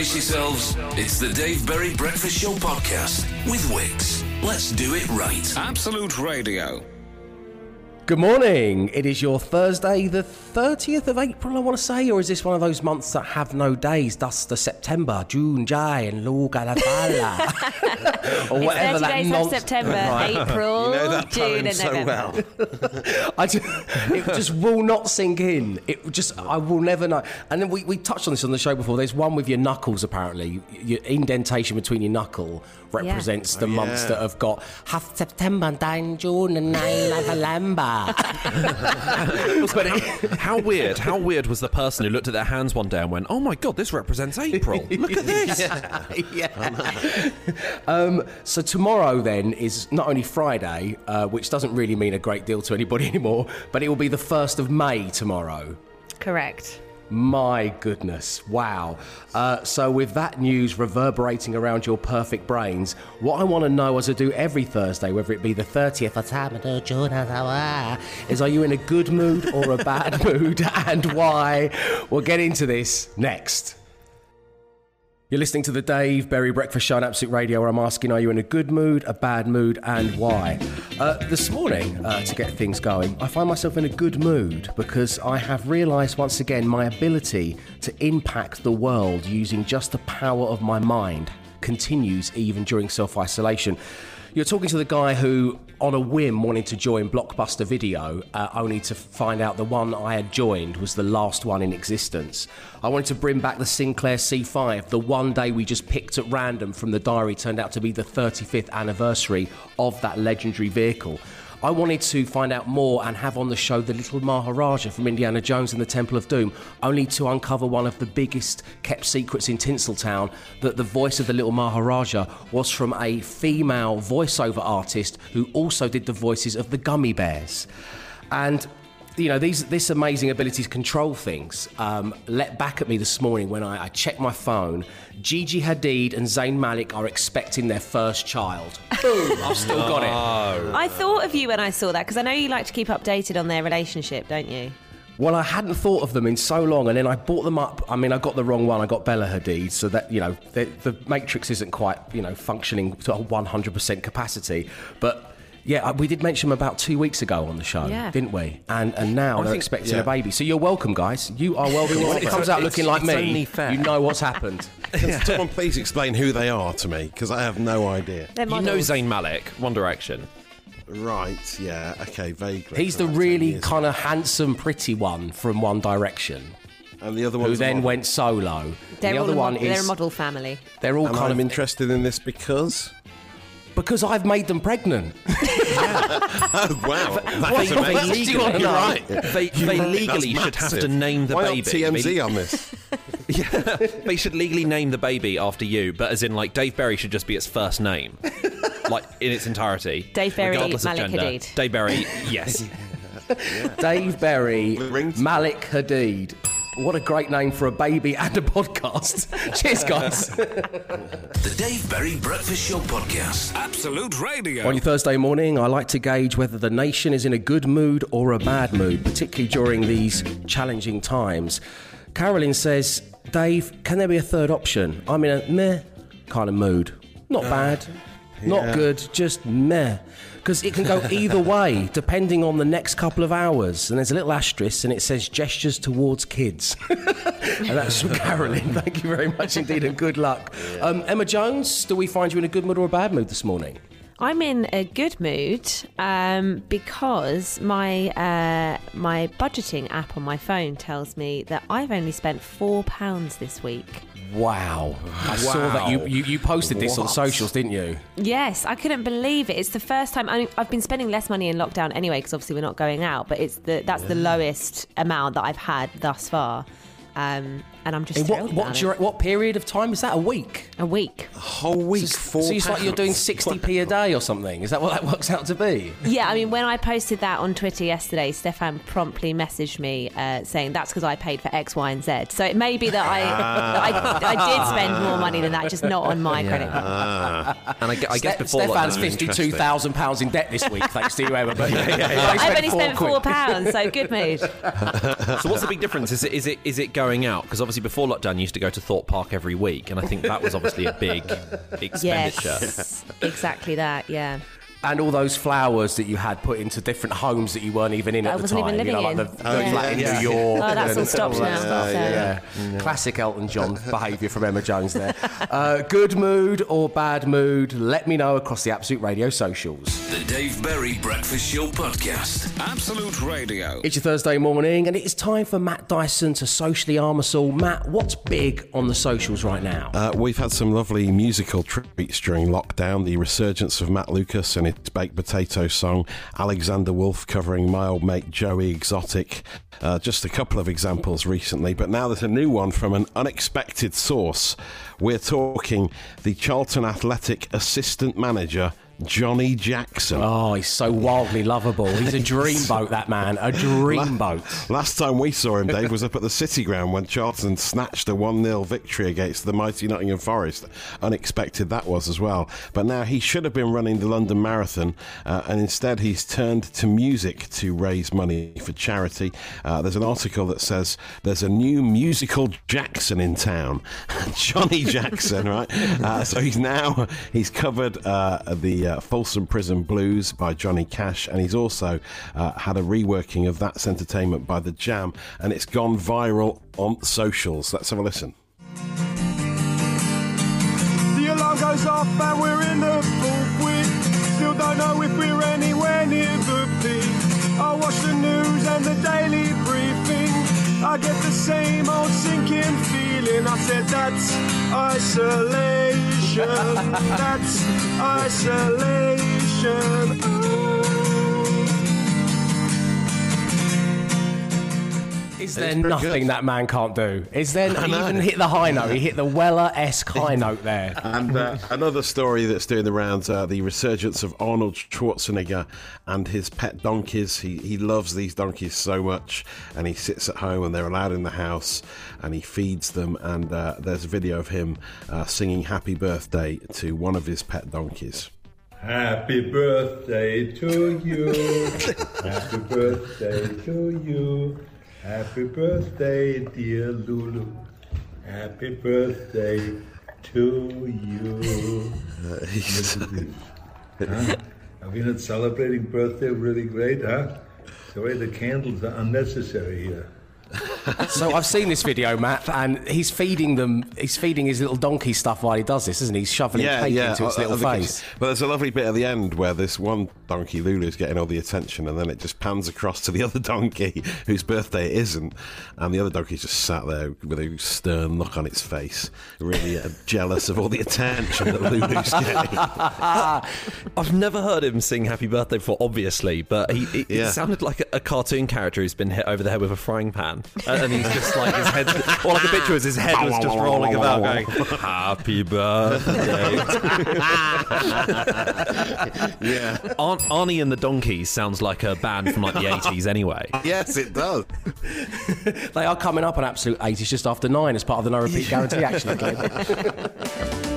Brace yourselves. It's the Dave Berry Breakfast Show podcast with Wix. Let's do it right. Absolute Radio. Good morning. It is your Thursday, the 30th of April, I want to say, or is this one of those months that have no days? Thus, the September, June, July, and Lugalabala. or whatever It's 30 that days of nonsense. September, April, You know that June, poem and so November. well. I just, it just will not sink in. It just, I will never know. And then we, we touched on this on the show before. There's one with your knuckles, apparently. Your indentation between your knuckle represents the Oh, months yeah. that have got half September, down June, and November. But it- How weird, how weird was the person who looked at their hands one day and went, oh my god, this represents April. Look at this. yeah. um, so tomorrow then is not only Friday, uh, which doesn't really mean a great deal to anybody anymore, but it will be the first of May tomorrow. Correct. My goodness, wow. Uh, so, with that news reverberating around your perfect brains, what I want to know, as I do every Thursday, whether it be the 30th of Tamado, June, is are you in a good mood or a bad mood and why? We'll get into this next. You're listening to the Dave Berry Breakfast Show on Absolute Radio, where I'm asking, are you in a good mood, a bad mood, and why? Uh, this morning, uh, to get things going, I find myself in a good mood because I have realised once again my ability to impact the world using just the power of my mind continues even during self isolation. You're talking to the guy who, on a whim, wanted to join Blockbuster Video, uh, only to find out the one I had joined was the last one in existence. I wanted to bring back the Sinclair C5. The one day we just picked at random from the diary turned out to be the 35th anniversary of that legendary vehicle. I wanted to find out more and have on the show the little Maharaja from Indiana Jones and the Temple of Doom, only to uncover one of the biggest kept secrets in Tinseltown that the voice of the little Maharaja was from a female voiceover artist who also did the voices of the gummy bears. And you know, these this amazing ability to control things um, let back at me this morning when I, I checked my phone. Gigi Hadid and Zayn Malik are expecting their first child. Boom! I've still got it. I thought of you when I saw that because I know you like to keep updated on their relationship, don't you? Well, I hadn't thought of them in so long, and then I bought them up. I mean, I got the wrong one. I got Bella Hadid, so that you know, the, the Matrix isn't quite you know functioning to a 100% capacity. But yeah, uh, we did mention them about two weeks ago on the show, Yeah. didn't we? And and now they're think- expecting yeah. a baby. So you're welcome, guys. You are welcome. when it comes out it's- looking like it's me, only fair. you know what's happened. Can someone please explain who they are to me? Because I have no idea. You know models. Zayn Malik, One Direction. Right, yeah, okay, vaguely. He's the really kind of handsome, pretty one from One Direction. And the other one who one then went solo. They're the other a one mod- they're is a model family. they're all And kind I'm of interested in this because. Because I've made them pregnant. Oh, wow. That's else amazing. do legally, You're right. They, they That's legally should have to name the Why baby. Not TMZ They- on this. Yeah, they should legally name the baby after you, but as in, like, Dave Berry should just be its first name, like in its entirety. Dave Berry, Malik gender. Hadid. Dave Berry, yes. Dave Berry, Malik Hadid. What a great name for a baby and a podcast. Cheers, guys. The Dave Berry Breakfast Show podcast. Absolute Radio. On your Thursday morning, I like to gauge whether the nation is in a good mood or a bad mood, particularly during these challenging times. Carolyn says, Dave, can there be a third option? I'm in a meh kind of mood. Not uh, bad, not good, just meh. Because it can go either way, depending on the next couple of hours. And there's a little asterisk, and it says gestures towards kids. and that's from Carolyn. Thank you very much indeed, and good luck. Um, Emma Jones, do we find you in a good mood or a bad mood this morning? I'm in a good mood um, because my uh, my budgeting app on my phone tells me that I've only spent four pounds this week. Wow. I saw that you, you, you posted this on socials, didn't you? Yes, I couldn't believe it. It's the first time I mean, I've been spending less money in lockdown anyway because obviously we're not going out. But it's the that's the lowest amount that I've had thus far, um, and I'm just In thrilled what what, about dura- it. what period of time is that? A week? a week. A whole week, four so it's like you're doing 60p a day or something. Is that what that works out to be? Yeah, I mean, when I posted that on Twitter yesterday, Stefan promptly messaged me uh, saying that's because I paid for X, Y, and Z. So it may be that I, that I I did spend more money than that, just not on my credit card. Ah, And I, I guess Ste- before Stefan's like, fifty-two thousnd pounds in debt this week, thanks to you, Emma. But I've only spent four pounds, so good mood. So what's the big difference? Is it is it is it going out? Because obviously before lockdown, you used to go to Thorpe Park every week, and I think that was obviously a big expenditure. Yes, exactly that. Yeah. And all those flowers that you had put into different homes that you weren't even in I at the wasn't time. even you know, living like in. the, Oh, the yeah. flat in Yeah. New York. Oh, that's and all stopped that now. stuff. So- yeah. Classic Elton John behaviour from Emma Jones there. Uh, good mood or bad mood? Let me know across the Absolute Radio socials. The Dave Berry Breakfast Show Podcast. Absolute Radio. It's your Thursday morning, and it's time for Matt Dyson to socially arm us all. Matt, what's big on the socials right now? Uh, we've had some lovely musical treats during lockdown. The resurgence of Matt Lucas and baked potato song, Alexander Wolf covering my old mate Joey Exotic. Uh, just a couple of examples recently, but now there's a new one from an unexpected source. We're talking the Charlton Athletic assistant manager, Johnny Jackson. Oh, he's so wildly lovable. He's a dreamboat, that man. A dreamboat. Last time we saw him, Dave, was up at the City Ground when Charlton snatched a 1 0 victory against the mighty Nottingham Forest. Unexpected that was as well. But now he should have been running the London Marathon, uh, and instead he's turned to music to raise money for charity. Uh, there's an article that says there's a new musical Jackson in town, Johnny Jackson, right? Uh, so he's now he's covered uh, the uh, Folsom Prison Blues by Johnny Cash, and he's also uh, had a reworking of That's Entertainment by The Jam, and it's gone viral on socials. Let's have a listen. The alarm goes off and we're in the. Still don't know if we're anywhere near the peak. I watch the news and the daily briefing. I get the same old sinking feeling. I said that's isolation. that's isolation. Oh. Is there nothing good. that man can't do? Is there I he even hit the high note? He hit the Weller-esque high note there. And uh, another story that's doing the rounds: uh, the resurgence of Arnold Schwarzenegger and his pet donkeys. He he loves these donkeys so much, and he sits at home, and they're allowed in the house, and he feeds them. And uh, there's a video of him uh, singing "Happy Birthday" to one of his pet donkeys. Happy birthday to you. Happy birthday to you. Happy birthday, dear Lulu. Happy birthday to you. Huh? Are we not celebrating birthday really great, huh? Sorry, the candles are unnecessary here. So I've seen this video, Matt, and he's feeding them. He's feeding his little donkey stuff while he does this, isn't he? He's shoveling cake into its I- I little think face. it's- But there's a lovely bit at the end where this one donkey, Lulu is getting all the attention, and then it just pans across to the other donkey whose birthday it isn't, and the other donkey's just sat there with a stern look on its face, really uh, jealous of all the attention that Lulu's getting. I've never heard him sing "Happy Birthday" before, obviously, but he, it, Yeah. it sounded like a, a cartoon character who's been hit over the head with a frying pan, and, and he's just like his head. All I could picture was his head was just rolling about, going "Happy Birthday." yeah. Ar- Arnie and the Donkeys sounds like a band from like the eighties, anyway. Yes, it does. They are coming up on Absolute 80s just after nine as part of the no repeat guarantee, actually. Glenn.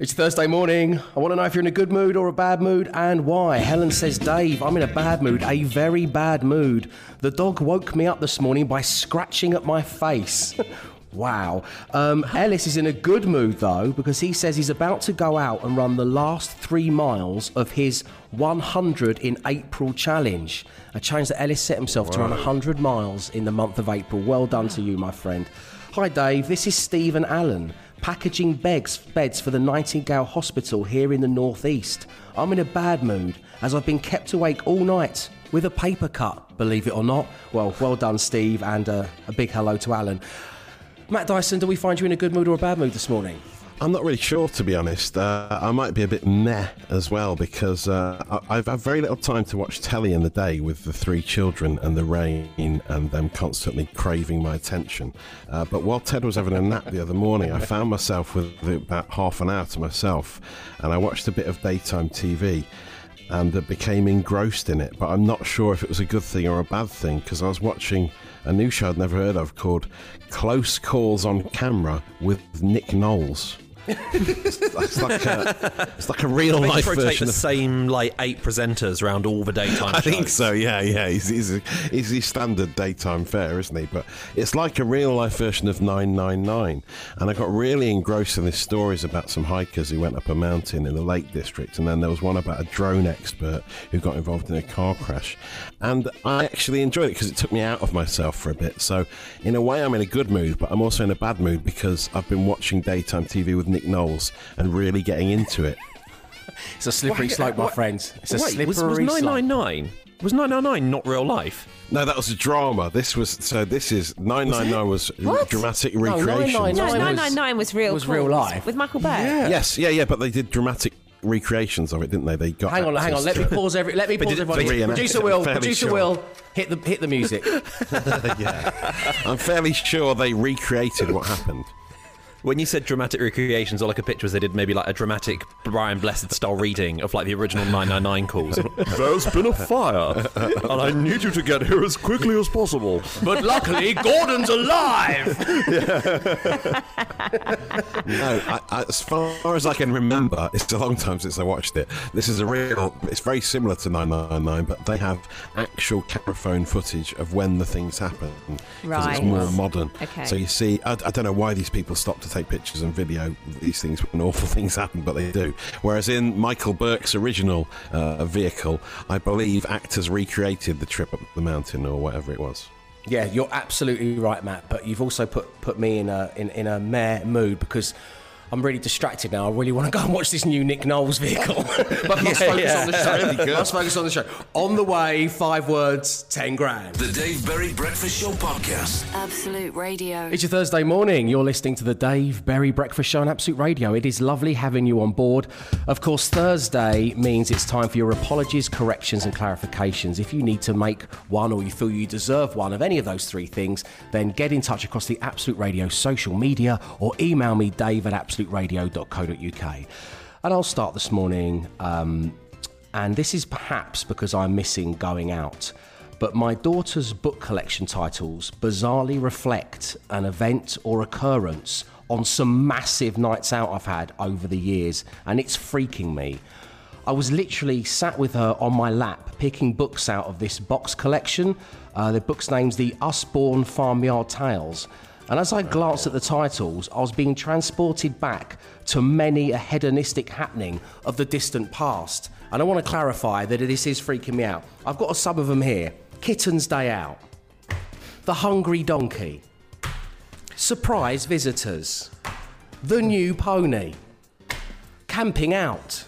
It's Thursday morning. I want to know if you're in a good mood or a bad mood and why. Helen says, Dave, I'm in a bad mood, a very bad mood. The dog woke me up this morning by scratching at my face. wow. Um, Ellis is in a good mood though because he says he's about to go out and run the last three miles of his 100 in April challenge. A challenge that Ellis set himself to run 100 miles in the month of April. Well done to you, my friend. Hi, Dave. This is Stephen Allen packaging beds, beds for the Nightingale Hospital here in the northeast. I'm in a bad mood as I've been kept awake all night with a paper cut, believe it or not. Well, well done, Steve, and uh, a big hello to Alan. Matt Dyson, do we find you in a good mood or a bad mood this morning? I'm not really sure, to be honest. Uh, I might be a bit meh as well because uh, I've had very little time to watch telly in the day with the three children and the rain and them constantly craving my attention. Uh, but while Ted was having a nap the other morning, I found myself with about half an hour to myself and I watched a bit of daytime TV and became engrossed in it. But I'm not sure if it was a good thing or a bad thing because I was watching a new show I'd never heard of called Close Calls on Camera with Nick Knowles. It's, like a, it's like a real life rotate version the of same like eight presenters around all the daytime I shows. think so. Yeah, yeah. He's, he's, he's the standard daytime fare, isn't he? But it's like a real life version of 999. And I got really engrossed in these stories about some hikers who went up a mountain in the Lake District, and then there was one about a drone expert who got involved in a car crash. And I actually enjoyed it because it took me out of myself for a bit. So in a way, I'm in a good mood, but I'm also in a bad mood because I've been watching daytime TV with Nick Knowles and really getting into it. It's a slippery Wait, uh, slope, my what- friends. It's a Wait, slippery was, was slope. 999? Was 999 not real life? No, that was a drama. This was so. This is nine nine nine was, What? dramatic No, recreations. 999 No, was- 999 was real. was real calls life. with Michael Bay. Yes, yeah, yeah, but they did dramatic recreations of it, didn't they? They got. Hang on, hang on. Let me pause every. Let me pause reenact Producer Will, producer sure. Will, hit the hit the music. I'm fairly sure they recreated what happened. When you said dramatic recreations, all I could picture was they did maybe like a dramatic Brian Blessed style reading of like the original 999 calls. There's been a fire, and I need you to get here as quickly as possible. but luckily, Gordon's alive. No, I, I, as far as I can remember, it's a long time since I watched it. This is a real. It's very similar to 999, but they have actual camera phone footage of when the things happen because it's more modern. Okay. So you see, I, I don't know why these people stop to take pictures and video these things when awful things happen, but they do. Whereas in Michael Buerk's original uh, vehicle, I believe actors recreated the trip up the mountain or whatever it was. Yeah, you're absolutely right, Matt. But you've also put put me in a in, in a mare mood because. I'm really distracted now. I really want to go and watch this new Nick Knowles vehicle. but let's focus yeah. on the show. Let's focus on the show. On the way, five words, ten grand. The Dave Berry Breakfast Show Podcast. Absolute Radio. It's your Thursday morning. You're listening to the Dave Berry Breakfast Show on Absolute Radio. It is lovely having you on board. Of course, Thursday means it's time for your apologies, corrections, and clarifications. If you need to make one or you feel you deserve one of any of those three things, then get in touch across the Absolute Radio social media or email me, dave at absoluteradio.co.uk. And I'll start this morning. Um, and this is perhaps because I'm missing going out. But my daughter's book collection titles bizarrely reflect an event or occurrence on some massive nights out I've had over the years, and it's freaking me. I was literally sat with her on my lap picking books out of this box collection. Uh, the book's name's The Usborne Farmyard Tales. And as I glanced at the titles, I was being transported back to many a hedonistic happening of the distant past. And I want to clarify that this is freaking me out. I've got some of them here. Kitten's Day Out, The Hungry Donkey, Surprise Visitors, The New Pony, Camping Out,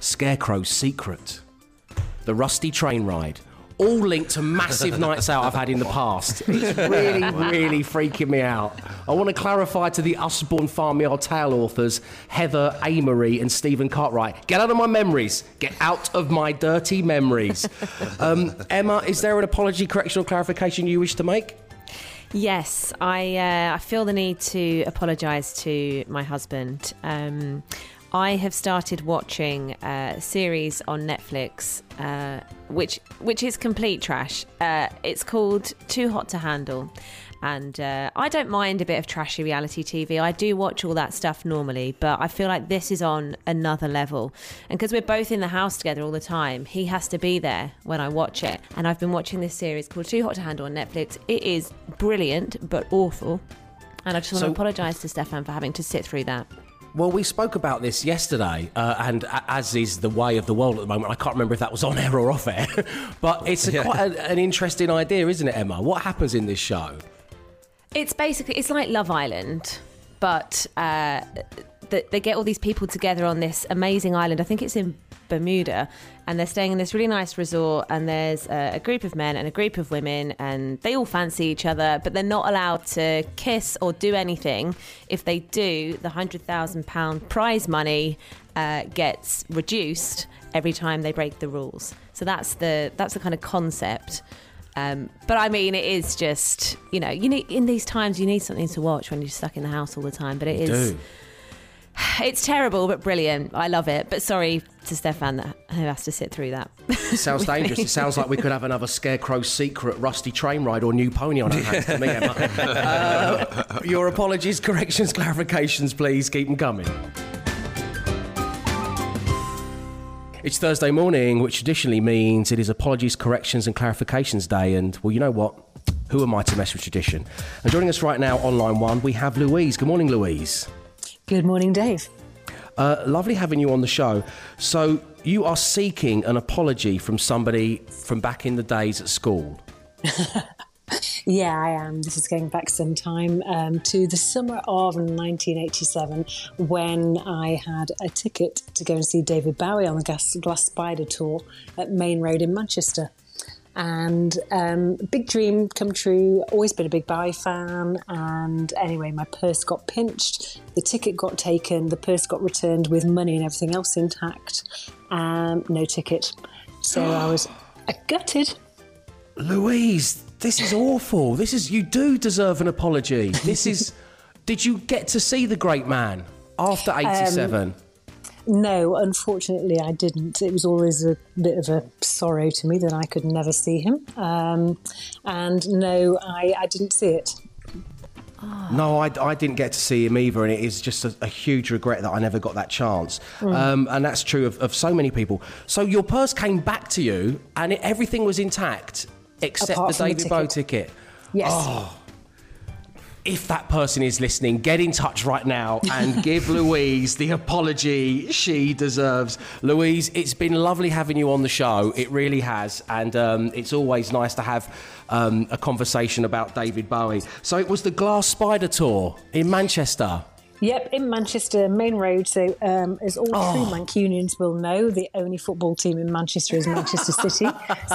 Scarecrow's Secret, The Rusty Train Ride. All linked to massive nights out I've had in the past. It's really, really freaking me out. I want to clarify to the Usborne Farmyard Tale authors, Heather Amery and Stephen Cartwright, get out of my memories. Get out of my dirty memories. Um, Emma, is there an apology, correction, or clarification you wish to make? Yes, I uh, I feel the need to apologise to my husband. Um, I have started watching a series on Netflix, uh, which which is complete trash. Uh, it's called Too Hot to Handle, and uh, I don't mind a bit of trashy reality TV. I do watch all that stuff normally, but I feel like this is on another level. And because we're both in the house together all the time, he has to be there when I watch it. And I've been watching this series called Too Hot to Handle on Netflix. It is brilliant, but awful. And I just want So- to apologise to Stefan for having to sit through that. Well, we spoke about this yesterday, uh, and as is the way of the world at the moment, I can't remember if that was on air or off air, but it's a, quite a, an interesting idea, isn't it, Emma? What happens in this show? It's basically it's like Love Island, but uh, th- they get all these people together on this amazing island. I think it's in Bermuda, and they're staying in this really nice resort. And there's a, a group of men and a group of women, and they all fancy each other, but they're not allowed to kiss or do anything. If they do, the hundred thousand pound prize money uh, gets reduced every time they break the rules. So that's the that's the kind of concept. Um, but I mean, it is just you know, you need in these times you need something to watch when you're stuck in the house all the time. But it is, Do. it's terrible but brilliant. I love it. But sorry to Stefan that who has to sit through that. It sounds dangerous. It sounds like we could have another Scarecrow secret rusty train ride or new pony on our hands to me, Emma. Uh, your apologies, corrections, clarifications, please. Keep them coming. It's Thursday morning, which traditionally means it is apologies, corrections, and clarifications day. And, well, you know what? Who am I to mess with tradition? And joining us right now on line one, we have Louise. Good morning, Louise. Good morning, Dave. Uh, lovely having you on the show. So, you are seeking an apology from somebody from back in the days at school. Yeah, I am. This is going back some time um, to the summer of 1987 when I had a ticket to go and see David Bowie on the Glass, Glass Spider tour at Maine Road in Manchester. And um, big dream come true. Always been a big Bowie fan. And anyway, my purse got pinched. The ticket got taken. The purse got returned with money and everything else intact. Um, no ticket. So I was gutted. Louise, this is awful. This is you do deserve an apology. This is. did you get to see the great man after '87? No, unfortunately, I didn't. It was always a bit of a sorrow to me that I could never see him. Um, and no, I, I didn't see it. No, I, I didn't get to see him either, and it is just a, a huge regret that I never got that chance. Um, and that's true of, of so many people. So your purse came back to you, and it, everything was intact except Apart the David Bowie ticket. ticket. Yes. If that person is listening, get in touch right now and give Louise the apology she deserves. Louise, it's been lovely having you on the show. It really has. And um, it's always nice to have um, a conversation about David Bowie. So it was the Glass Spider Tour in Manchester. Yep, in Manchester, Maine Road. So, um, as all Oh. true Mancunians will know, the only football team in Manchester is Manchester City.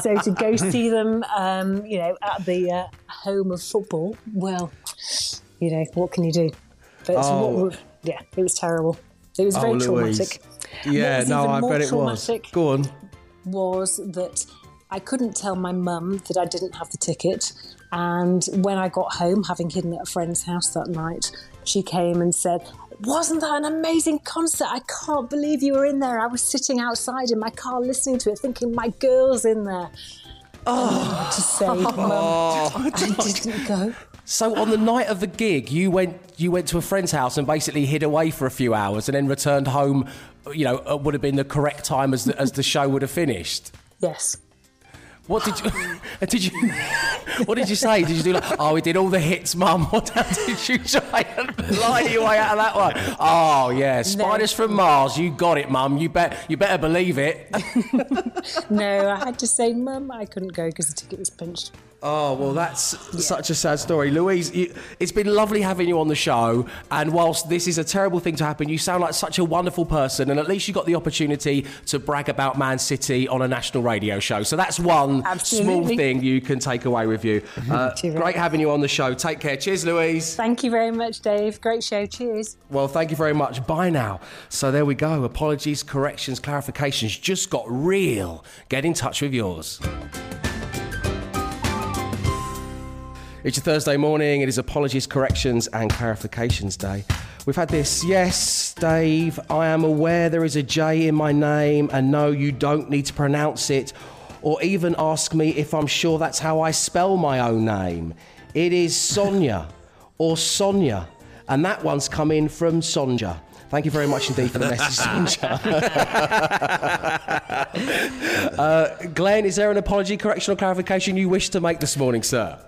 So, to go see them, um, you know, at the uh, home of football, well, you know, what can you do? But Oh. what, yeah, it was terrible. It was very Oh, Louise. traumatic. Yeah, no, I bet it was. Go on. was that I couldn't tell my mum that I didn't have the ticket. And when I got home, having hidden at a friend's house that night, she came and said, Wasn't that an amazing concert? I can't believe you were in there. I was sitting outside in my car listening to it, thinking, My girl's in there. Oh, to say, Mum, I didn't go. So on the night of the gig, you went you went to a friend's house and basically hid away for a few hours, and then returned home. You know, uh, would have been the correct time as the, as the show would have finished. Yes. What did you? Oh, did you? What did you say? Did you do like? Oh, we did all the hits, Mum. What did you try and lie your way out of that one? Oh yeah, spiders from Mars. You got it, Mum. You bet. You better believe it. No, I had to say, Mum, I couldn't go because the ticket was pinched. Oh well, that's such a sad story, Louise. You, it's been lovely having you on the show, and whilst this is a terrible thing to happen, you sound like such a wonderful person, and at least you got the opportunity to brag about Man City on a national radio show. So that's one small thing you can take away with you. Uh, great having you on the show. Take care. Cheers, Louise. Thank you very much, Dave. Great show. Cheers. Well, thank you very much. Bye now. So there we go. Apologies, corrections, clarifications just got real. Get in touch with yours. It's a Thursday morning. It is apologies, corrections, and clarifications day. We've had this. Yes, Dave, I am aware there is a J in my name, and no, you don't need to pronounce it or even ask me if I'm sure that's how I spell my own name. It is Sonia or Sonia, and that one's come in from Sonja. Thank you very much indeed for the message, Sonja. uh, Glenn, is there an apology, correction, or clarification you wish to make this morning, sir?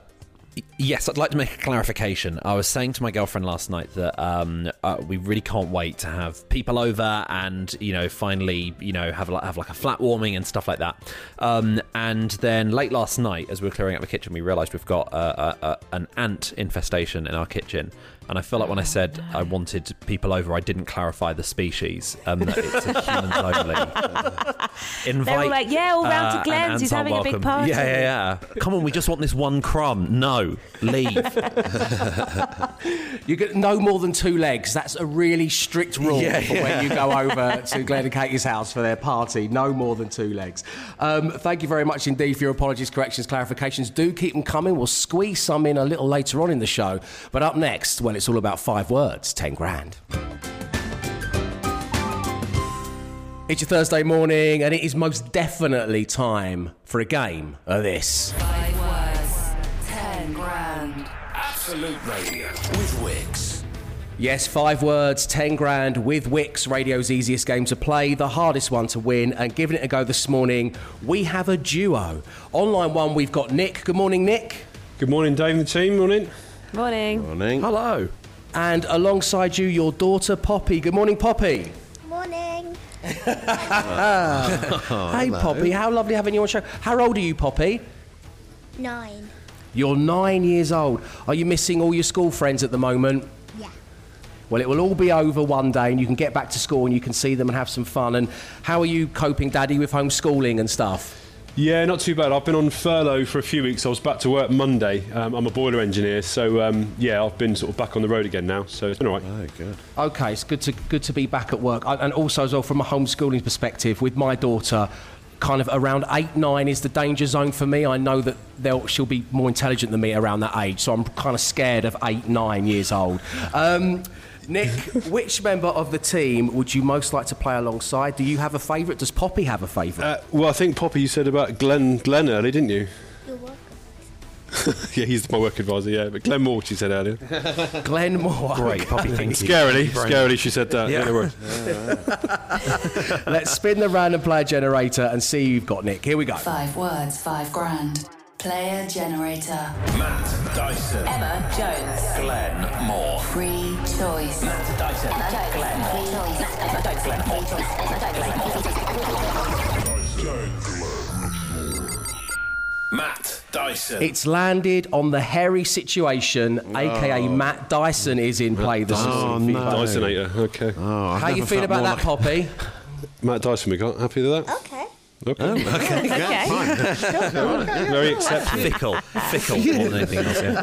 Yes, I'd like to make a clarification. I was saying to my girlfriend last night that um, uh, we really can't wait to have people over and you know finally you know have like, have like a flat warming and stuff like that. Um, and then late last night, as we were clearing out the kitchen, we realised we've got uh, uh, uh, an ant infestation in our kitchen. And I feel like when I said I wanted people over, I didn't clarify the species. Um, that it's a humans only. Invite, They were like, "Yeah, all round to and Glenn's, ants he's aren't having a big party. Yeah, yeah, yeah. Come on, we just want this one crumb. No, leave. You get no more than two legs. That's a really strict rule Yeah, for when you go over to Glenn and Katie's house for their party. No more than two legs. Um, thank you very much indeed for your apologies, corrections, clarifications. Do keep them coming. We'll squeeze some in a little later on in the show. But up next, well, it's all about five words, ten grand. It's your Thursday morning, and it is most definitely time for a game of this. Five words, ten grand. Absolute Radio with Wix. Yes, five words, 10 grand with Wix, radio's easiest game to play, the hardest one to win, and giving it a go this morning, we have a duo. Online one, we've got Nick. Good morning, Nick. Good morning, Dave and the team. Morning. Morning. Morning. Hello. And alongside you, your daughter, Poppy. Good morning, Poppy. Morning. Oh, hey, Poppy, how lovely having you on show. How old are you, Poppy? Nine. You're nine years old. Are you missing all your school friends at the moment? Yeah. Well, it will all be over one day, and you can get back to school and you can see them and have some fun. And how are you coping, Daddy, with homeschooling and stuff? Yeah, not too bad. I've been on furlough for a few weeks. I was back to work Monday. Um, I'm a boiler engineer, so um, yeah, I've been sort of back on the road again now. So it's been all right. Oh, good. Okay, it's good to good to be back at work, I- and also as well from a homeschooling perspective with my daughter. Kind of around eight, nine is the danger zone for me. I know that they'll, she'll be more intelligent than me around that age, so I'm kind of scared of eight, nine years old. Um, Nick, which member of the team would you most like to play alongside? Do you have a favourite? Does Poppy have a favourite? Uh, well, I think Poppy, you said about Glenn Glenn earlier, didn't you? You're yeah, he's my work advisor. Yeah, but Glenn Moore, she said earlier. Glenn Moore. Great, Poppy. Thank you. Scarily, scarily, she said that. Yeah. Yeah. no. Let's spin the random player generator and see who you've got, Nick. Here we go. Five words, five grand. Player generator. Matt Dyson. Emma Jones. Glenn Moore. Free choice. Matt Dyson. Emma Jones. Glenn Moore. Free choice. Emma Jones. Glenn Moore. Emma Jones. Matt Dyson. It's landed on the hairy situation, aka Matt Dyson is in play this Oh, morning. no. Dysonator. Okay. Oh, I've How you never feel felt about more that, like- Poppy? Matt Dyson, we got happy with that. Okay. Okay. Okay, yeah, fine. Very acceptable. Fickle. Fickle more than anything else. Yeah.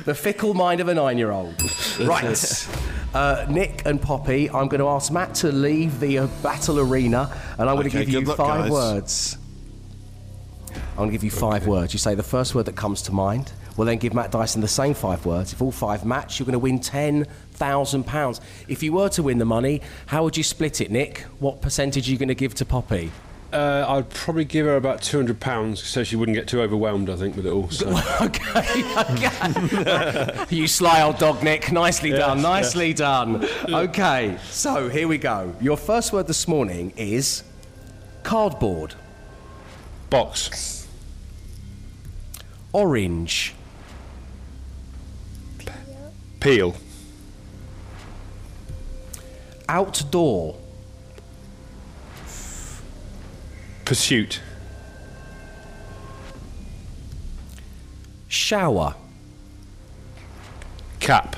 the fickle mind of a nine-year-old. Right. Uh, Nick and Poppy, I'm going to ask Matt to leave the uh, battle arena, and I'm going to Okay, give you luck, five guys. words. I'm going to give you five words. You say the first word that comes to mind. We'll then give Matt Dyson the same five words. If all five match, you're going to win ten thousand pounds. If you were to win the money, how would you split it, Nick? What percentage are you going to give to Poppy? Uh, I'd probably give her about two hundred pounds so she wouldn't get too overwhelmed. I think with it all. So. okay, okay. you sly old dog, Nick. Nicely done, nicely done. Okay, so here we go. Your first word this morning is cardboard, Box. orange, Peel. Outdoor, Pursuit. shower. Cap.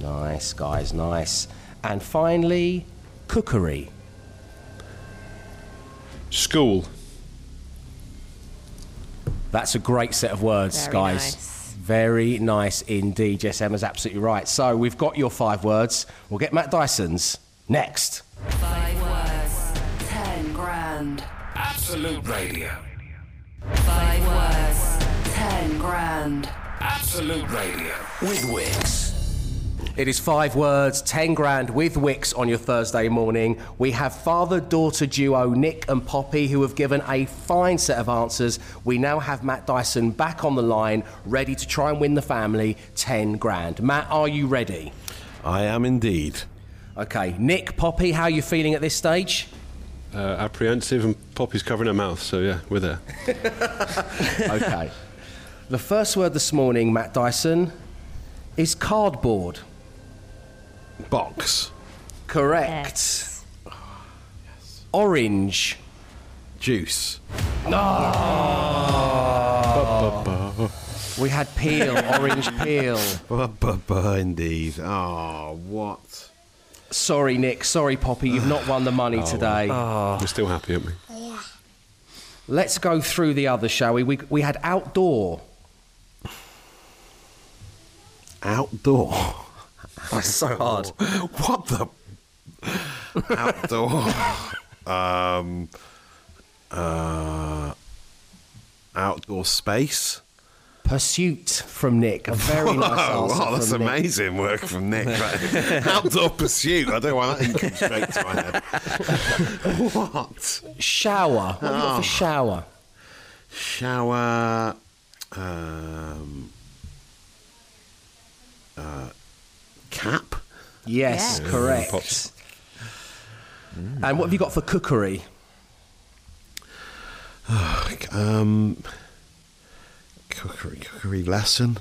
Nice, guys, nice. And finally, cookery. School. That's a great set of words, Very guys. nice. Very nice indeed. Yes, Emma's absolutely right. So we've got your five words. We'll get Matt Dyson's next. Five words, ten grand. Absolute Radio. Five words, ten grand. Absolute Radio with Wix. It is five words, 10 grand with Wix on your Thursday morning. We have father daughter duo Nick and Poppy who have given a fine set of answers. We now have Matt Dyson back on the line, ready to try and win the family 10 grand. Matt, are you ready? I am indeed. Okay, Nick, Poppy, how are you feeling at this stage? Uh, apprehensive and Poppy's covering her mouth. So yeah, we're there. Okay. the first word this morning, Matt Dyson, is cardboard. Box. Correct. Orange. Juice. No. We had peel, orange peel. Indeed. Oh, what? Sorry, Nick. Sorry, Poppy. You've not won the money oh, today. Ah. We're still happy, aren't we? Let's go through the others, shall we? We, we had outdoor. Outdoor. That's so hard. What the? Outdoor. um, uh, outdoor space. Pursuit from Nick. A very nice Wow, answer wow, that's from Nick. amazing work from Nick. Right. Outdoor pursuit. I don't know why that didn't come straight to my head. what? Shower. What have you got Oh. for shower? Shower. Um, uh, cap. Yes, Yes. correct. Pops. And what have you got for cookery? Um, cookery, cookery lesson.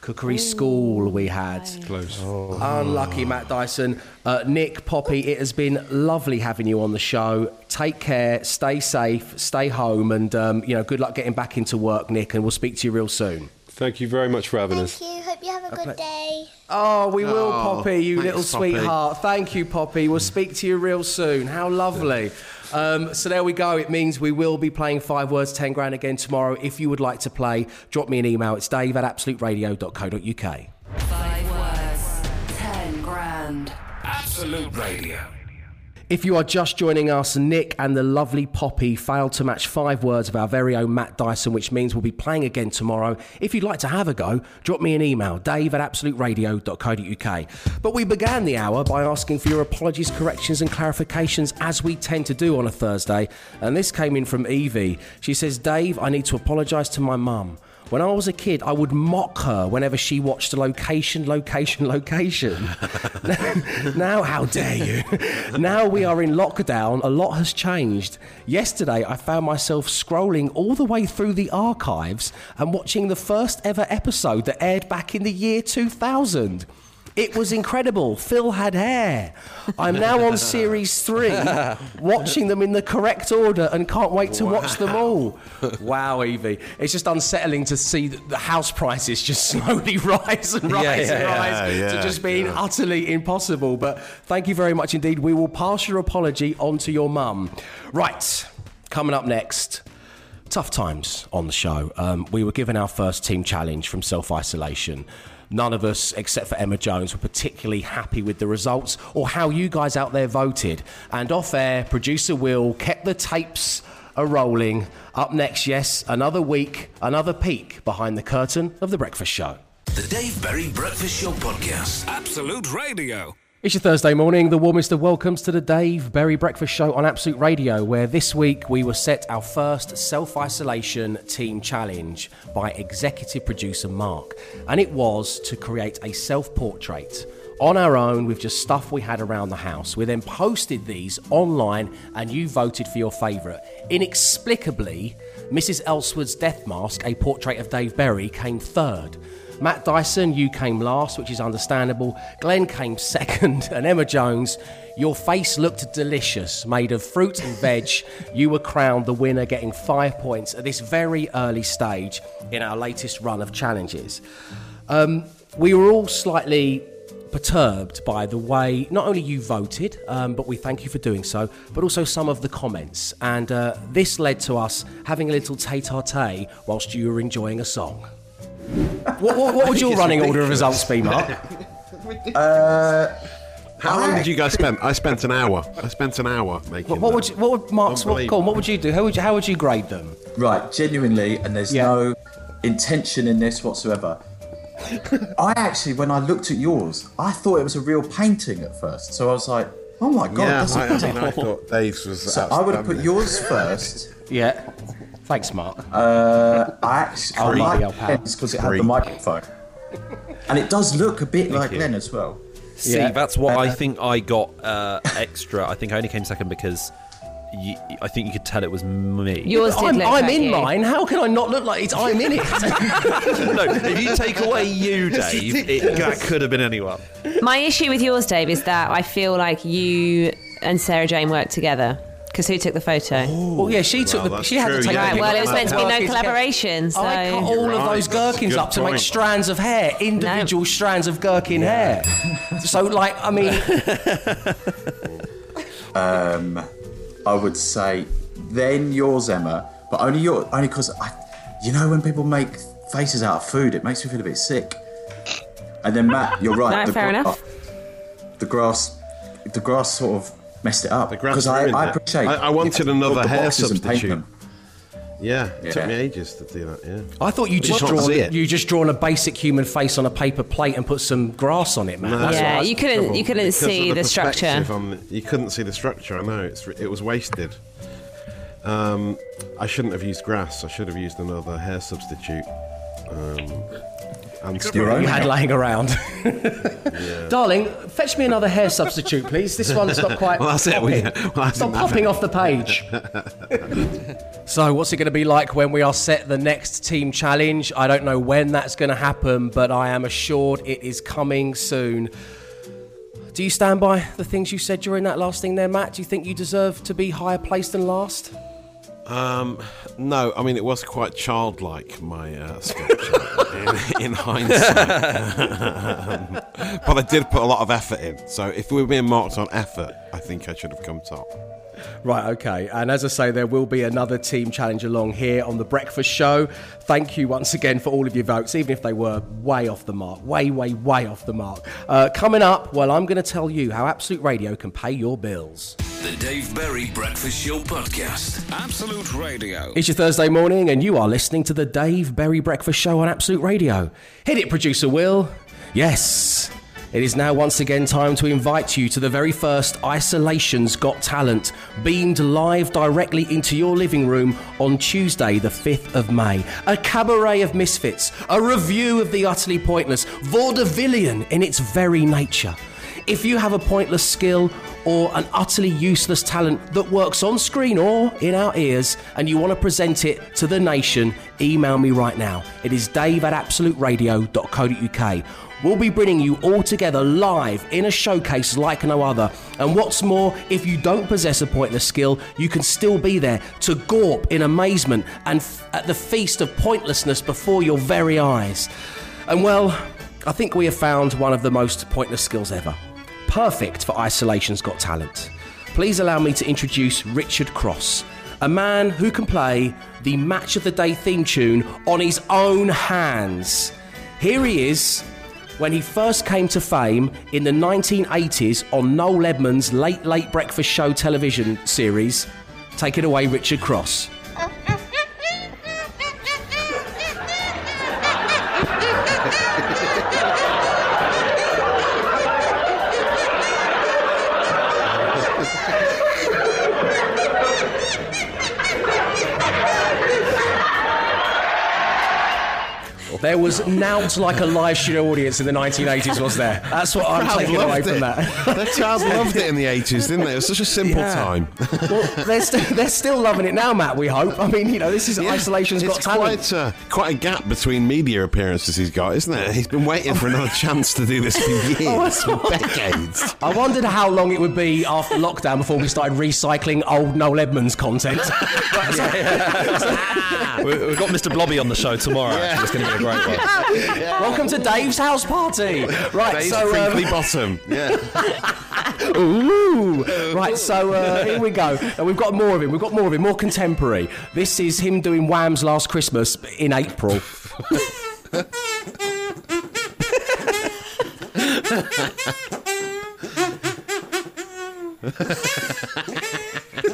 Cookery school we had. Close. Unlucky, Matt Dyson. Uh, Nick, Poppy, it has been lovely having you on the show. Take care, stay safe, stay home, and um, you know, good luck getting back into work, Nick. And we'll speak to you real soon. Thank you very much for having Thank us. Thank you. Hope you have a good day. Oh, we will, Oh, Poppy, you thanks, little Poppy. sweetheart. Thank you, Poppy. We'll speak to you real soon. How lovely. Um, so there we go. It means we will be playing Five Words, 10 Grand again tomorrow. If you would like to play, drop me an email. It's dave at absoluteradio.co.uk. Five words, ten grand. Absolute Radio. If you are just joining us, Nick and the lovely Poppy failed to match five words of our very own Matt Dyson, which means we'll be playing again tomorrow. If you'd like to have a go, drop me an email, dave at absoluteradio.co.uk. But we began the hour by asking for your apologies, corrections, and clarifications, as we tend to do on a Thursday. And this came in from Evie. She says, Dave, I need to apologise to my mum. When I was a kid, I would mock her whenever she watched location, location, location. now, how dare you? now we are in lockdown, a lot has changed. Yesterday, I found myself scrolling all the way through the archives and watching the first ever episode that aired back in the year 2000. It was incredible. Phil had hair. I'm now on series three, watching them in the correct order and can't wait to watch them all. Wow, Evie. It's just unsettling to see the house prices just slowly rise and rise Yeah, and rise yeah, to just being yeah. utterly impossible. But thank you very much indeed. We will pass your apology on to your mum. Right, coming up next. Tough times on the show. Um, we were given our first team challenge from self isolation. None of us, except for Emma Jones, were particularly happy with the results or how you guys out there voted. And off air, producer Will kept the tapes a rolling. Up next, yes, another week, another peek behind the curtain of The Breakfast Show. The Dave Berry Breakfast Show Podcast. Absolute Radio. It's your Thursday morning, the warmest of welcomes to the Dave Berry Breakfast Show on Absolute Radio, where this week we were set our first self isolation team challenge by executive producer Mark. And it was to create a self portrait on our own with just stuff we had around the house. We then posted these online and you voted for your favourite. Inexplicably, Mrs. Elswood's death mask, a portrait of Dave Berry, came third. Matt Dyson, you came last, which is understandable. Glenn came second, and Emma Jones, your face looked delicious, made of fruit and veg. You were crowned the winner, getting five points at this very early stage in our latest run of challenges. Um, we were all slightly perturbed by the way not only you voted, um, but we thank you for doing so, but also some of the comments. And uh, this led to us having a little tete a tete whilst you were enjoying a song. What, what, what would your running order of results be, Mark? Uh, How long did you guys spend? I spent an hour. I spent an hour making. What, what would you, what would Mark's what, Unbelievable. go on, what would you do? How would you, how would you grade them? Right, genuinely, and there's Yeah. no intention in this whatsoever. I actually, when I looked at yours, I thought it was a real painting at first. So I was like, oh my god, yeah, that's I, I a mean, I thought Dave's was. So I would have put yours first. Yeah. Thanks, Mark. Uh, I actually I like Old pal. Because it had the microphone, and it does look a bit like you. Glenn as well. See, Yeah. that's what I Uh, think I got uh, extra. I think I only came second because you, I think you could tell it was me. Yours did I'm, look I'm like in you. mine. How can I not look like it's I'm in it? no, if you take away you, Dave, it, that could have been anyone. My issue with yours, Dave, is that I feel like you and Sarah Jane worked together. Because who took the photo? well, yeah, she took the. that's She had to true, take. yeah. the Right, well, it was meant to be no Gherkins. collaboration, so. I cut all of right, those that's a gherkins good up to make point. strands of hair, individual strands of gherkin hair. So, like, I mean, Um, I would say then yours, Emma, but only your only because I, you know, when people make faces out of food, it makes me feel a bit sick. And then Matt, you're right. No, fair gra- enough. The grass, the grass sort of messed it up because I, I appreciate. I- I wanted you another hair boxes and paint substitute. Yeah, it took me ages to do that. Yeah. I thought you just you can't drawn it. you just drawn a basic human face on a paper plate and put some grass on it, man. No, That's Yeah, what I- you couldn't you couldn't Because see the, structure. on the- you couldn't see the structure. I know it's it was wasted. Um, I shouldn't have used grass. I should have used another hair substitute. Um, and you had lying around. Darling, fetch me another hair substitute, please. This one's not quite. Well, that's it. We- popping. well, I Stop didn't popping off the page. so, what's it going to be like when we are set the next team challenge? I don't know when that's going to happen, but I am assured it is coming soon. Do you stand by the things you said during that last thing there, Matt? Do you think you deserve to be higher placed than last? Um, no, I mean it was quite childlike my uh, sculpture in, in hindsight, but I did put a lot of effort in. So if we were being marked on effort, I think I should have come top. Right, okay. And as I say, there will be another team challenge along here on The Breakfast Show. Thank you once again for all of your votes, even if they were way off the mark. Way, way, way off the mark. Uh, coming up, well, I'm going to tell you how Absolute Radio can pay your bills. The Dave Berry Breakfast Show Podcast. Absolute Radio. It's your Thursday morning, and you are listening to the Dave Berry Breakfast Show on Absolute Radio. Hit it, producer Will. Yes. It is now once again time to invite you to the very first Isolations Got Talent, beamed live directly into your living room on Tuesday, the 5th of May. A cabaret of misfits, a review of the utterly pointless, vaudevillian in its very nature. If you have a pointless skill or an utterly useless talent that works on screen or in our ears and you want to present it to the nation, email me right now. It is dave at absoluteradio.co.uk. We'll be bringing you all together live in a showcase like no other. And what's more, if you don't possess a pointless skill, you can still be there to gawp in amazement and f- at the feast of pointlessness before your very eyes. And well, I think we have found one of the most pointless skills ever. Perfect for Isolation's Got Talent. Please allow me to introduce Richard Cross, a man who can play the Match of the Day theme tune on his own hands. Here he is when he first came to fame in the 1980s on Noel Edmonds' Late Late Breakfast Show television series. Take it away, Richard Cross. There was nought like a live studio audience in the 1980s, was there? That's what I'm taking away loved from that. The crowd loved it in the 80s, didn't they? It was such a simple Yeah. time. well, they're, st- they're still loving it now, Matt, we hope. I mean, you know, this is Yeah, Isolation's it's Got Talent. Quite, uh, quite a gap between media appearances he's got, isn't it? He's been waiting for another chance to do this for years, for decades. I wondered how long it would be after lockdown before we started recycling old Noel Edmonds content. We- We've got Mr. Blobby on the show tomorrow. actually. It's going to be a great one. Welcome to Dave's house party. Right, Dave's so crinkly um, bottom. Yeah. Ooh. Right, so uh, here we go. And we've got more of him. We've got more of him, more contemporary. This is him doing Wham's Last Christmas in April.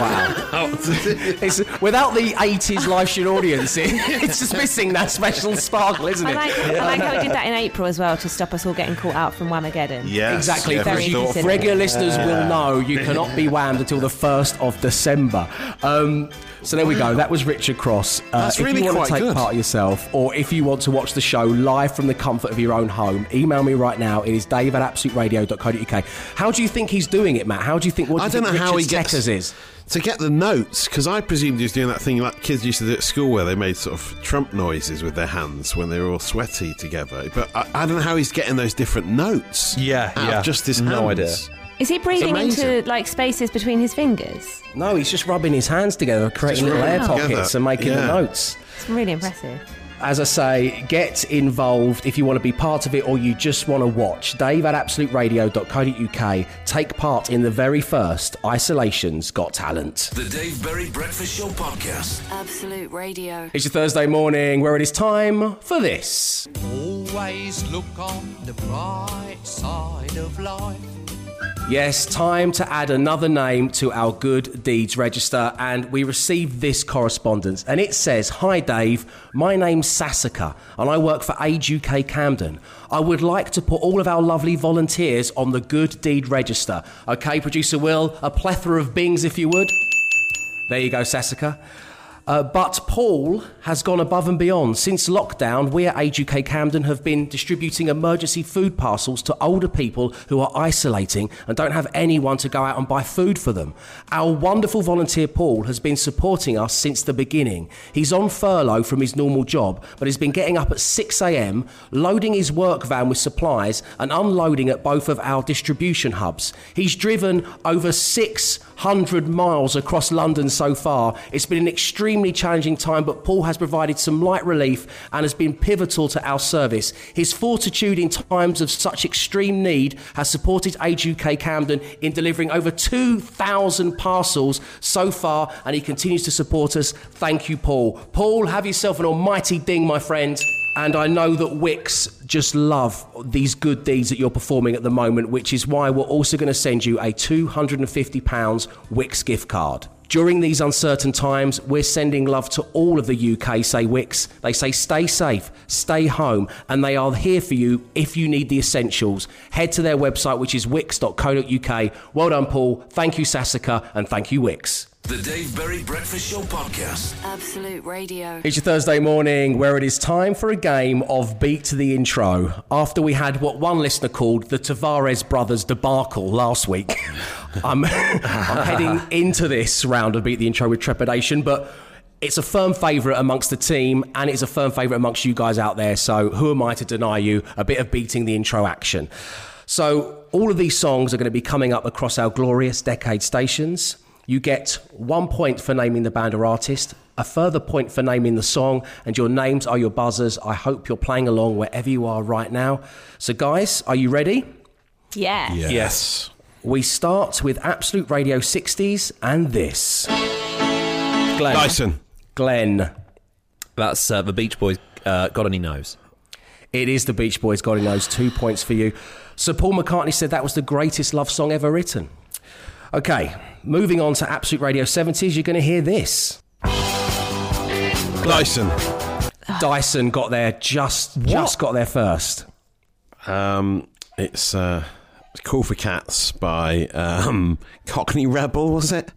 Wow. it's, without the 80s live stream audience, it, it's just missing that special sparkle, isn't I it? like, I like how we did that in April as well to stop us all getting caught out from Whamageddon. Yes, Exactly. yeah, because you- regular listeners will know you cannot be whammed until the 1st of December. Um, so there we go. That was Richard Cross. Uh, That's if really you want to take good. part yourself, or if you want to watch the show live from the comfort of your own home, email me right now. It is dave at absoluteradio.co.uk. How do you think he's doing it, Matt? How do you think? What do I you don't know think how he gets Techers is? To get the notes because I presumed he was doing that thing like kids used to do at school where they made sort of Trump noises with their hands when they were all sweaty together. But I, I don't know how he's getting those different notes. Yeah, out of yeah. just his No hands. idea. Is he breathing into like spaces between his fingers? No, he's just rubbing his hands together, creating little air pockets together. and making the notes. It's really impressive. As I say, get involved if you want to be part of it or you just want to watch. Dave at absoluteradio.co.uk. Take part in the very first Isolations Got Talent. The Dave Berry Breakfast Show podcast. Absolute Radio. It's your Thursday morning where it is time for this. Always look on the bright side of life. Yes, time to add another name to our good deeds register. And we received this correspondence. And it says Hi, Dave. My name's Sassika, and I work for Age UK Camden. I would like to put all of our lovely volunteers on the good deed register. Okay, producer Will, a plethora of bings if you would. There you go, Sassika. Uh, but Paul has gone above and beyond. Since lockdown, we at Age UK Camden have been distributing emergency food parcels to older people who are isolating and don't have anyone to go out and buy food for them. Our wonderful volunteer Paul has been supporting us since the beginning. He's on furlough from his normal job, but he's been getting up at 6am, loading his work van with supplies and unloading at both of our distribution hubs. He's driven over 600 miles across London so far. It's been an extremely challenging time, but Paul has provided some light relief and has been pivotal to our service. His fortitude in times of such extreme need has supported Age UK Camden in delivering over 2,000 parcels so far, and he continues to support us. Thank you, Paul. Paul, have yourself an almighty ding, my friend. And I know that Wix just love these good deeds that you're performing at the moment, which is why we're also going to send you a £250 Wix gift card. During these uncertain times, we're sending love to all of the UK, say Wix. They say stay safe, stay home, and they are here for you if you need the essentials. Head to their website, which is wix.co.uk. Well done, Paul. Thank you, Sassika, and thank you, Wix. The Dave Berry Breakfast Show podcast. Absolute Radio. It's your Thursday morning where it is time for a game of Beat to the Intro. After we had what one listener called the Tavares brothers debacle last week, I'm, I'm heading into this round of Beat the Intro with trepidation, but it's a firm favourite amongst the team and it's a firm favourite amongst you guys out there. So who am I to deny you a bit of beating the intro action? So all of these songs are going to be coming up across our glorious decade stations. You get one point for naming the band or artist, a further point for naming the song, and your names are your buzzers. I hope you're playing along wherever you are right now. So, guys, are you ready? Yeah. Yes. We start with Absolute Radio 60s and this. Glenn. Dyson. Glenn. That's uh, the Beach Boys. Uh, God only knows. It is the Beach Boys, God only knows. Two points for you. So, Paul McCartney said that was the greatest love song ever written. Okay, moving on to Absolute Radio 70s, you're going to hear this. Dyson. Dyson got there just what? just got there first. Um, it's uh, Cool for Cats by um, Cockney Rebel, was it?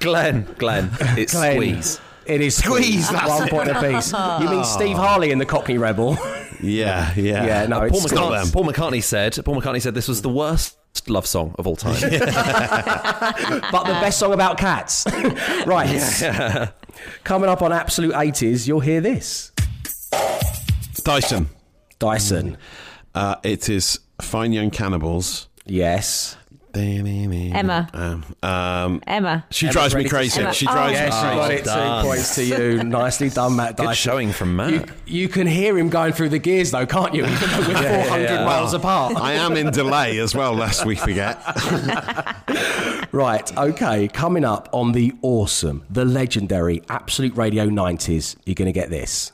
Glenn. Glenn. It's Glenn. Squeeze. It is Squeeze, that's One it. point apiece. You mean Steve Harley in the Cockney Rebel? Yeah, yeah. Yeah, no, Uh, Paul, it's McCartney, Paul McCartney said. Paul McCartney said this was the worst love song of all time. but the best song about cats. right. Coming up on Absolute 80s, you'll hear this. Dyson. Dyson. Uh, it is Fine Young Cannibals. Yes. Emma. Um, um, Emma. she Emma's drives me ready to crazy. sing. She Oh. drives Yes, me you crazy. got it. done. Two points to you. Nicely done, Matt Good showing from Matt. You, you can hear him going through the gears, though, can't you? Even though we're 400 yeah. miles apart. I am in delay as well, lest we forget. Right, okay, coming up on the awesome, the legendary Absolute Radio 90s, you're going to get this.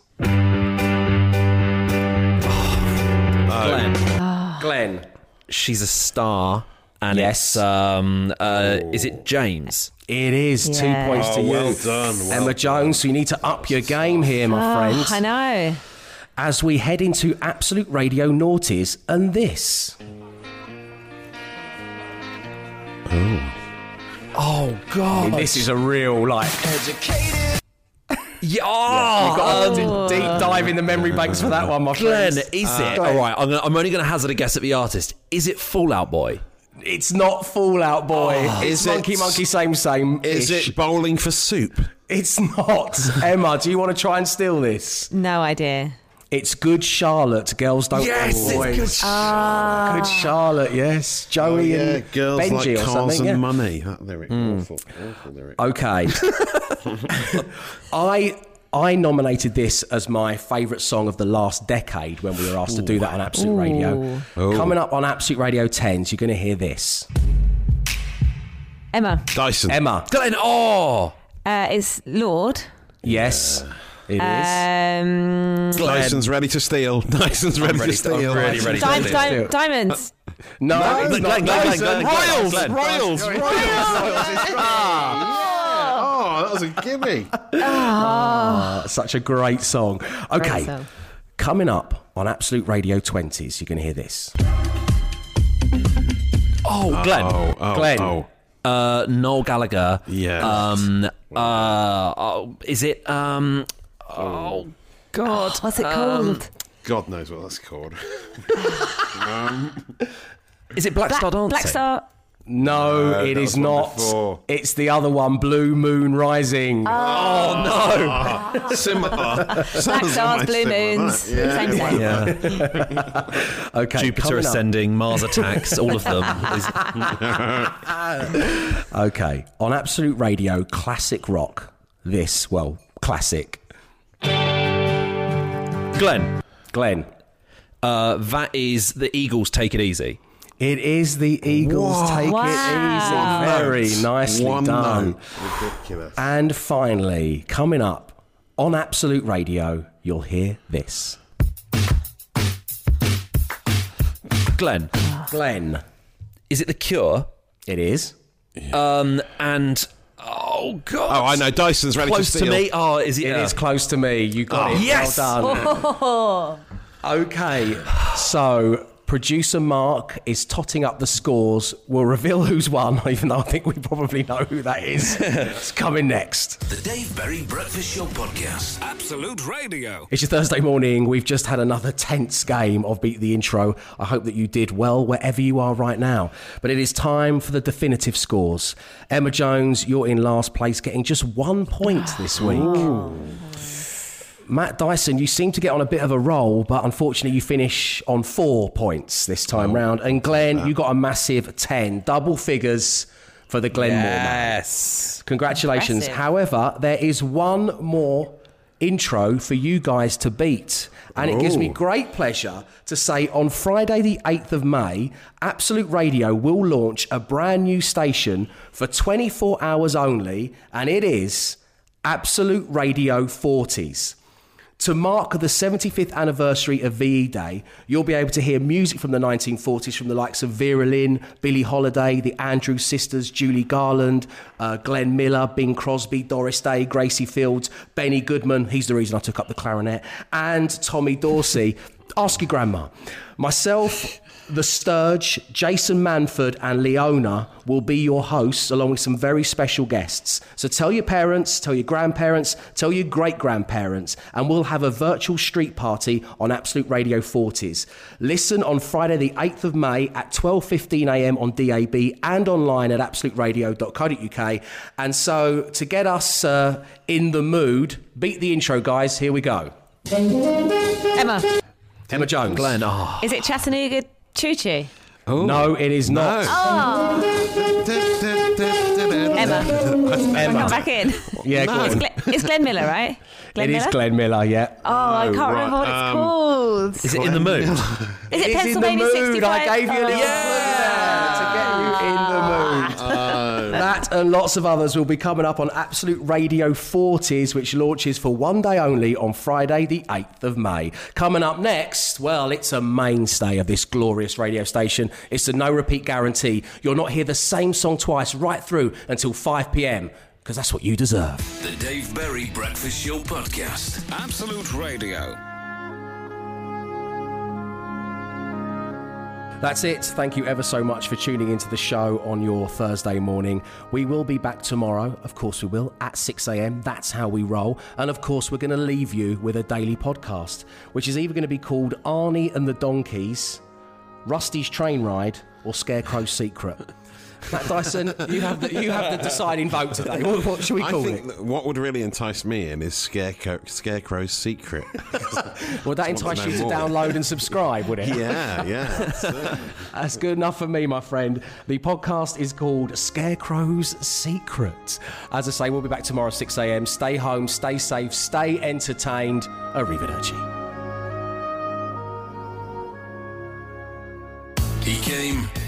Glenn. Glenn. She's a star. And Yes. it's, um, uh, is it James? It is two Yeah. points to Oh, you. well done, well Emma Jones, so you need to up your game here, my Oh, friend. I know. As we head into Absolute Radio Naughties and this. Oh, God. This is a real, like, Yeah, you've oh, got to deep dive in the memory banks for that one, my Glenn, friend. is it? All right, I'm, I'm only going to hazard a guess at the artist. Is it Fall Out Boy? It's not Fall Out Boy. Ah. it's Is it- Monkey Monkey Same Same. Is it Bowling for Soup? It's not. Emma, do you want to try and steal this? No idea. It's Good Charlotte. Girls don't Yes, Call it's boys. Good ah. Good Charlotte. Yes, Joey oh, yeah, and girls Benji like or cars something. and yeah. money. That lyric, hmm. awful, awful lyric. Okay. I I nominated this as my favourite song of the last decade when we were asked to do that on Absolute Radio. Ooh. Coming up on Absolute Radio 10s, you're going to hear this. Emma, Dyson. Emma. Glenn, oh! uh, it's Lorde. Yes, it is. Um, Dyson's ready to steal. Dyson's ready, ready to to- I'm steal. really ready to steal. Di- diamonds. no, No, it's Glenn, not Glenn, Glenn, Dyson. Glenn, Glenn, Royals, Glenn. Royals, Oh, that was a gimme. Uh, such a great song. Okay, song. coming up on Absolute Radio 20s, you're going to hear this. Oh, Glenn. Oh, oh, Glenn. oh. Uh, Noel Gallagher. Yes. Um, uh, oh, is it, um, oh, God. What's it Um, called? God knows what that's called. Is it Black, Black, Star Dancing? Black Star. No, No, it that is was one not. before. It's the other one, Blue Moon Rising. Oh, no. Similar. Black Sounds Stars, Blue Moons. doesn't? Same, same. Yeah. Okay, Jupiter coming up- ascending, Mars attacks, all of them. Okay, on Absolute Radio, classic rock. This, well, classic. Glenn, Glenn. uh, that is the Eagles Take It Easy. It is the Eagles. Wow. Take Wow. it easy. Very Note. nicely One done. note. Ridiculous. And finally, coming up on Absolute Radio, you'll hear this. Glenn, Glenn. is it The Cure? It is. Um, and, oh, God. Oh, I know. Dyson's ready Close to to me. Oh, is it? It uh, is close to me. You got Oh. it. Yes. Well done. Okay, so producer Mark is totting up the scores. We'll reveal who's won, even though I think we probably know who that is. it's coming next. The Dave Berry Breakfast Show Podcast. Absolute Radio. It's your Thursday morning. We've just had another tense game of Beat the Intro. I hope that you did well wherever you are right now. But it is time for the definitive scores. Emma Jones, you're in last place, getting just one point this week. Matt Dyson, you seem to get on a bit of a roll, but unfortunately you finish on four points this time oh, round. And Glenn, you got a massive 10, double figures for the Glenmore man. Yes. Congratulations. Impressive. However, there is one more intro for you guys to beat. And it gives me great pleasure to say on Friday, the 8th of May, Absolute Radio will launch a brand new station for 24 hours only, and it is Absolute Radio 40s. To mark the 75th anniversary of VE Day, you'll be able to hear music from the 1940s from the likes of Vera Lynn, Billie Holiday, the Andrews Sisters, Julie Garland, uh, Glenn Miller, Bing Crosby, Doris Day, Gracie Fields, Benny Goodman, he's the reason I took up the clarinet, and Tommy Dorsey. Ask your grandma. Myself, the Sturge, Jason Manford, and Leona will be your hosts, along with some very special guests. So tell your parents, tell your grandparents, tell your great grandparents, and we'll have a virtual street party on Absolute Radio 40s. Listen on Friday, the 8th of May at 12:15 a.m. on DAB and online at absoluteradio.co.uk. And so, to get us uh, in the mood, beat the intro, guys. Here we go. Emma, Emma Jones. Glenn, oh. is it Chattanooga Choo Choo? No, it is not. Emma, Emma. come back in. Yeah, go It's on. Glenn, it's Glenn Miller, right? Glenn It Miller? is Glenn Miller, yeah. Oh, I can't right, remember what it's um, called. Is it in the mood? Is it, It is in the Pennsylvania mood. 65? I gave you a little Oh. clue there to get you in the mood. That and lots of others will be coming up on Absolute Radio 40s, which launches for one day only on Friday, the 8th of May. Coming up next, well, it's a mainstay of this glorious radio station. It's a no repeat guarantee. You'll not hear the same song twice right through until 5 pm, because that's what you deserve. The Dave Berry Breakfast Show Podcast. Absolute Radio. That's it. Thank you ever so much for tuning into the show on your Thursday morning. We will be back tomorrow. Of course, we will at 6 a.m. That's how we roll. And of course, we're going to leave you with a daily podcast, which is either going to be called Arnie and the Donkeys, Rusty's Train Ride, or Scarecrow's Secret. Matt Dyson, you have the you have the deciding vote today. What, what should we I call think it? what would really entice me in is Scarecrow, Scarecrow's Secret. Would that Just want entice to you know to more. download and subscribe? Would it? Yeah, yeah. that's it. That's good enough for me, my friend. The podcast is called Scarecrow's Secret. As I say, we'll be back tomorrow 6 a.m. Stay home, stay safe, stay entertained. Arrivederci. He came,